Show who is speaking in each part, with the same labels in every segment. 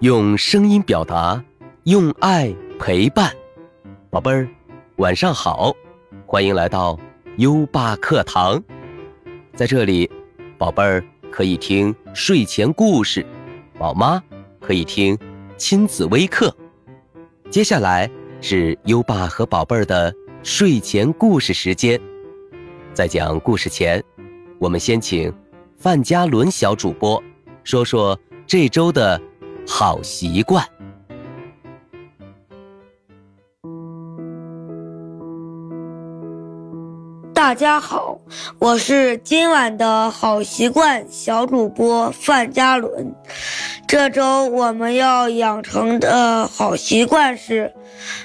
Speaker 1: 用声音表达，用爱陪伴。宝贝儿，晚上好，欢迎来到优爸课堂。在这里，宝贝儿可以听睡前故事，宝妈可以听亲子微课。接下来是优爸和宝贝儿的睡前故事时间。在讲故事前，我们先请范嘉伦小主播说说这周的好习惯。
Speaker 2: 大家好，我是今晚的好习惯小主播范嘉伦。这周我们要养成的好习惯是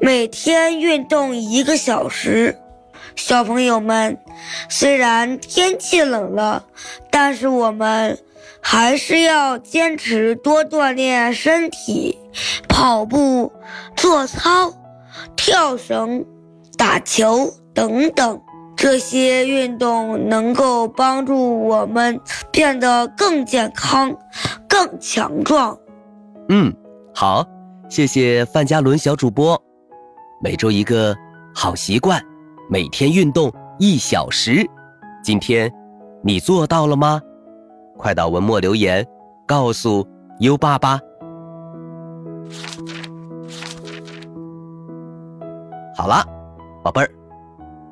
Speaker 2: 每天运动一个小时。小朋友们，虽然天气冷了，但是我们还是要坚持多锻炼身体，跑步、做操、跳绳、打球等等。这些运动能够帮助我们变得更健康、更强壮。
Speaker 1: 嗯，好，谢谢范嘉伦小主播。每周一个好习惯，每天运动一小时。今天你做到了吗？快到文末留言，告诉优爸爸。好了，宝贝儿，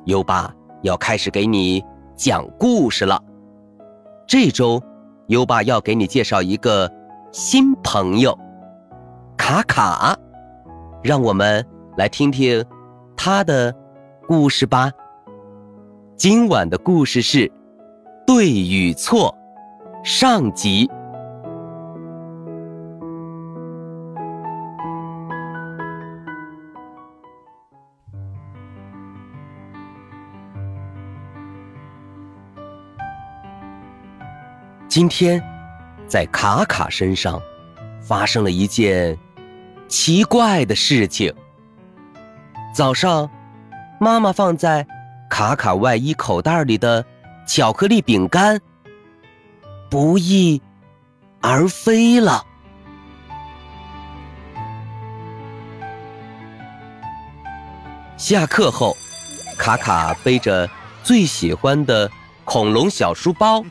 Speaker 1: 优爸。要开始给你讲故事了。这周，优爸要给你介绍一个新朋友——卡卡。让我们来听听他的故事吧。今晚的故事是《对与错》上集。今天，在卡卡身上发生了一件奇怪的事情。早上，妈妈放在卡卡外衣口袋里的巧克力饼干不翼而飞了。下课后，卡卡背着最喜欢的恐龙小书包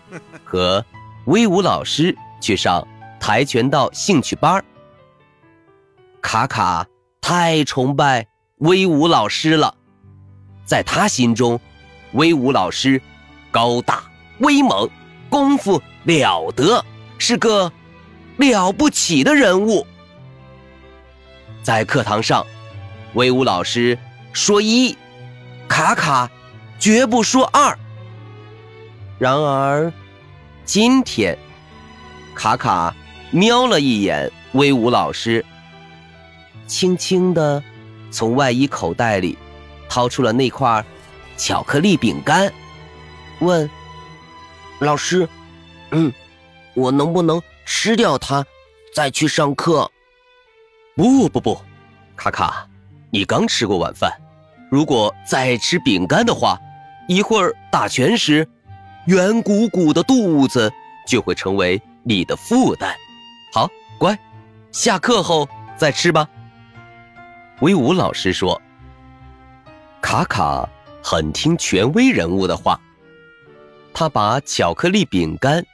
Speaker 1: 和。威武老师去上跆拳道兴趣班卡卡太崇拜威武老师了，在他心中，威武老师高大威猛，功夫了得，是个了不起的人物。在课堂上，威武老师说一，卡卡绝不说二。然而。今天，卡卡瞄了一眼威武老师，轻轻地从外衣口袋里掏出了那块巧克力饼干，问：“老师，嗯，我能不能吃掉它，再去上课？”“不不不，卡卡，你刚吃过晚饭，如果再吃饼干的话，一会儿打拳时。”圆鼓鼓的肚子就会成为你的负担。好，乖，下课后再吃吧。威武老师说：“卡卡很听权威人物的话，他把巧克力饼干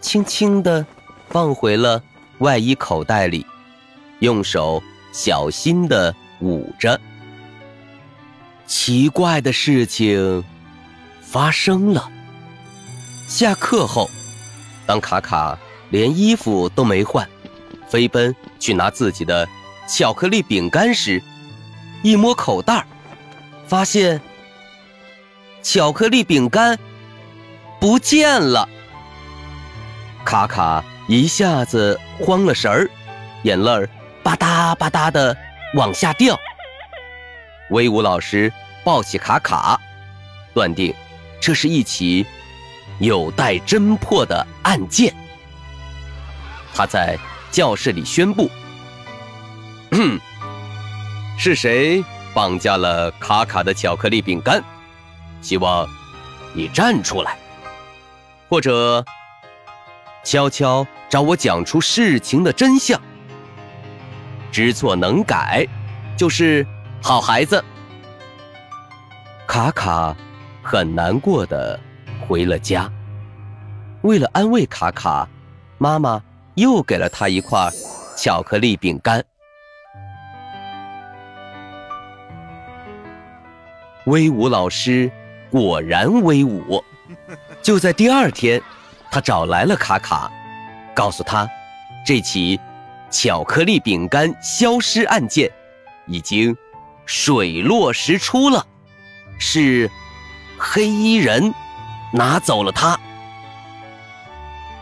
Speaker 1: 轻轻地放回了外衣口袋里，用手小心地捂着。奇怪的事情发生了。”下课后，当卡卡连衣服都没换，飞奔去拿自己的巧克力饼干时，一摸口袋发现巧克力饼干不见了。卡卡一下子慌了神儿，眼泪儿吧嗒吧嗒的往下掉。威武老师抱起卡卡，断定这是一起。有待侦破的案件。他在教室里宣布：“ 是谁绑架了卡卡的巧克力饼干？希望你站出来，或者悄悄找我讲出事情的真相。知错能改，就是好孩子。卡卡很难过的回了家。为了安慰卡卡，妈妈又给了他一块巧克力饼干。威武老师果然威武。就在第二天，他找来了卡卡，告诉他，这起巧克力饼干消失案件已经水落石出了，是黑衣人拿走了它。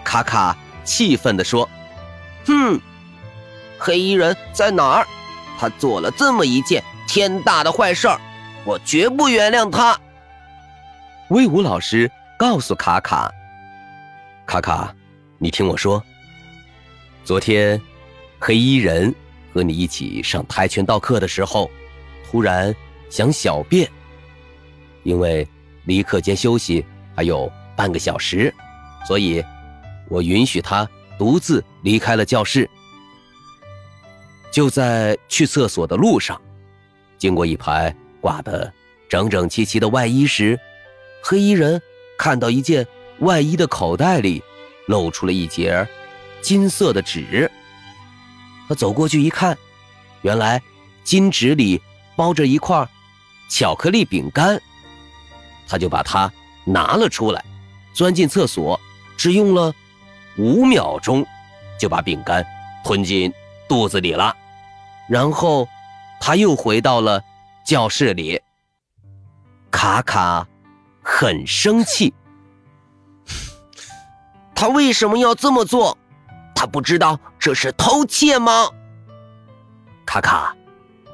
Speaker 1: 卡卡气愤地说：“哼，黑衣人在哪儿？他做了这么一件天大的坏事儿，我绝不原谅他。”威武老师告诉卡卡：“卡卡，你听我说，昨天黑衣人和你一起上跆拳道课的时候，突然想小便，因为离课间休息还有半个小时，所以。”我允许他独自离开了教室。就在去厕所的路上，经过一排挂得整整齐齐的外衣时，黑衣人看到一件外衣的口袋里露出了一截金色的纸。他走过去一看，原来金纸里包着一块巧克力饼干。他就把它拿了出来，钻进厕所，只用了。五秒钟，就把饼干吞进肚子里了，然后他又回到了教室里。卡卡很生气，他为什么要这么做？他不知道这是偷窃吗？卡卡，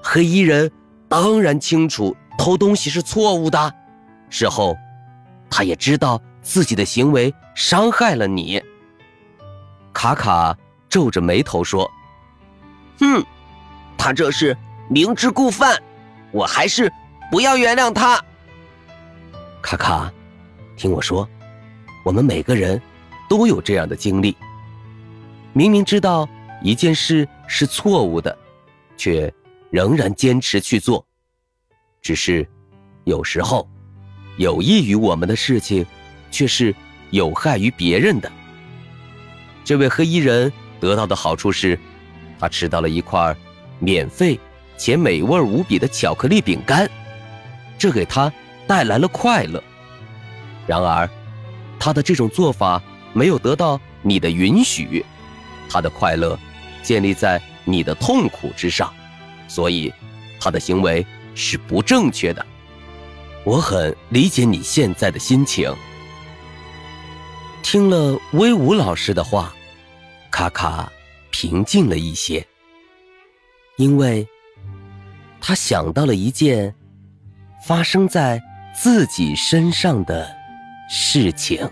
Speaker 1: 黑衣人当然清楚偷东西是错误的，事后他也知道自己的行为伤害了你。卡卡皱着眉头说：“哼，他这是明知故犯，我还是不要原谅他。”卡卡，听我说，我们每个人都有这样的经历：明明知道一件事是错误的，却仍然坚持去做。只是有时候，有益于我们的事情，却是有害于别人的。这位黑衣人得到的好处是，他吃到了一块免费且美味无比的巧克力饼干，这给他带来了快乐。然而，他的这种做法没有得到你的允许，他的快乐建立在你的痛苦之上，所以他的行为是不正确的。我很理解你现在的心情。听了威武老师的话，卡卡平静了一些，因为他想到了一件发生在自己身上的事情。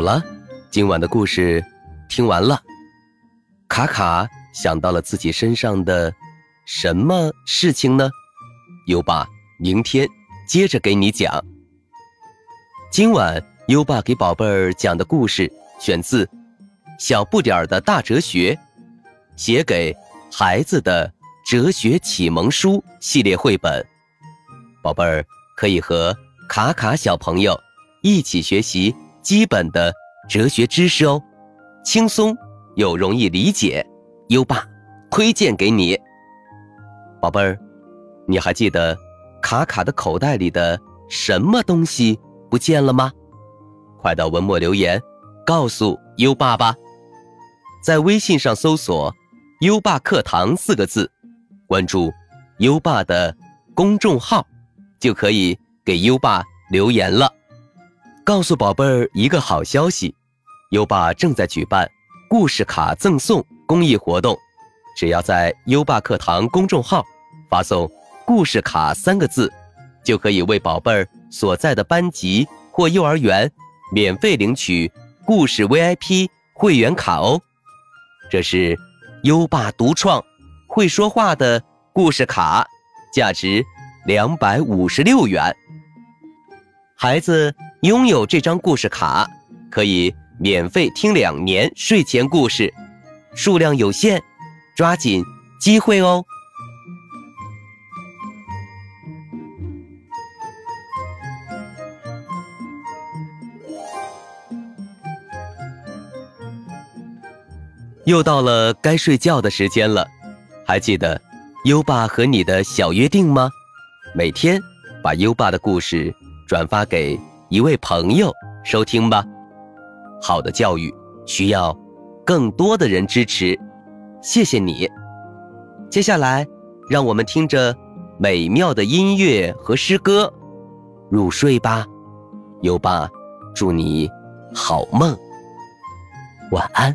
Speaker 1: 好了，今晚的故事听完了。卡卡想到了自己身上的什么事情呢？优爸明天接着给你讲。今晚优爸给宝贝儿讲的故事选自《小不点儿的大哲学》，写给孩子的哲学启蒙书系列绘本。宝贝儿可以和卡卡小朋友一起学习。基本的哲学知识哦，轻松又容易理解，优爸推荐给你。宝贝儿，你还记得卡卡的口袋里的什么东西不见了吗？快到文末留言告诉优爸吧。在微信上搜索“优爸课堂”四个字，关注优爸的公众号，就可以给优爸留言了。告诉宝贝儿一个好消息，优爸正在举办故事卡赠送公益活动，只要在优爸课堂公众号发送“故事卡”三个字，就可以为宝贝儿所在的班级或幼儿园免费领取故事 VIP 会员卡哦。这是优爸独创会说话的故事卡，价值两百五十六元。孩子拥有这张故事卡，可以免费听两年睡前故事，数量有限，抓紧机会哦。又到了该睡觉的时间了，还记得优爸和你的小约定吗？每天把优爸的故事转发给一位朋友收听吧。好的教育需要更多的人支持，谢谢你。接下来，让我们听着美妙的音乐和诗歌入睡吧。优爸祝你好梦，晚安。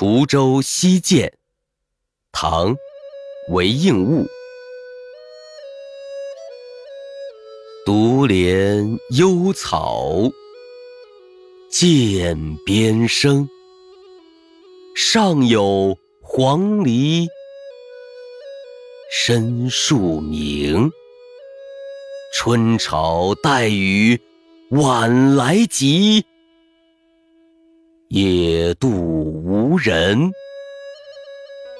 Speaker 1: 滁州西涧，唐·韦应物。独怜幽草涧边生，上有黄鹂深树鸣。春潮带雨晚来急。野渡无人，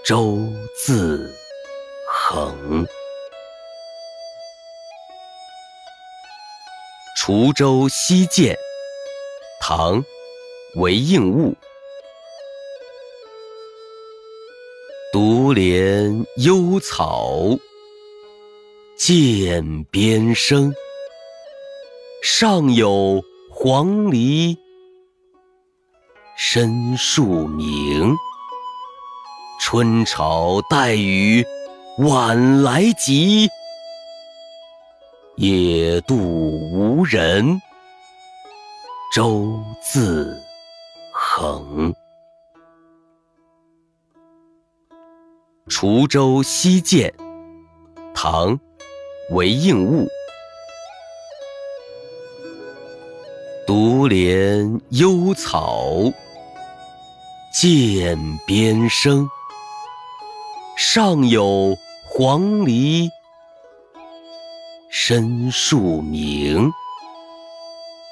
Speaker 1: 舟自横。滁州西涧，唐·韦应物。独怜幽草涧边生，上有黄鹂。深树鸣，春潮带雨晚来急。野渡无人，舟自横。滁州西涧，唐·韦应物。独怜幽草。涧边生，上有黄鹂深树鸣。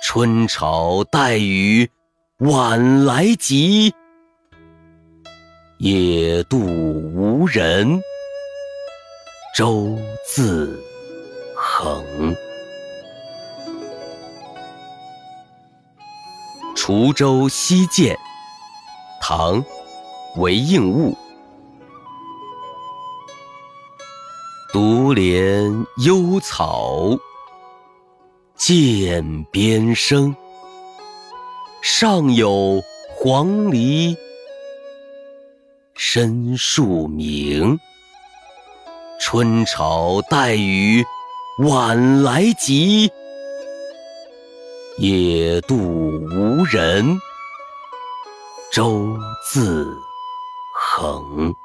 Speaker 1: 春潮带雨晚来急，野渡无人，舟自横。滁州西涧。唐，韦应物。独怜幽草涧边生，上有黄鹂深树鸣。春潮带雨晚来急，野渡无人。周自横。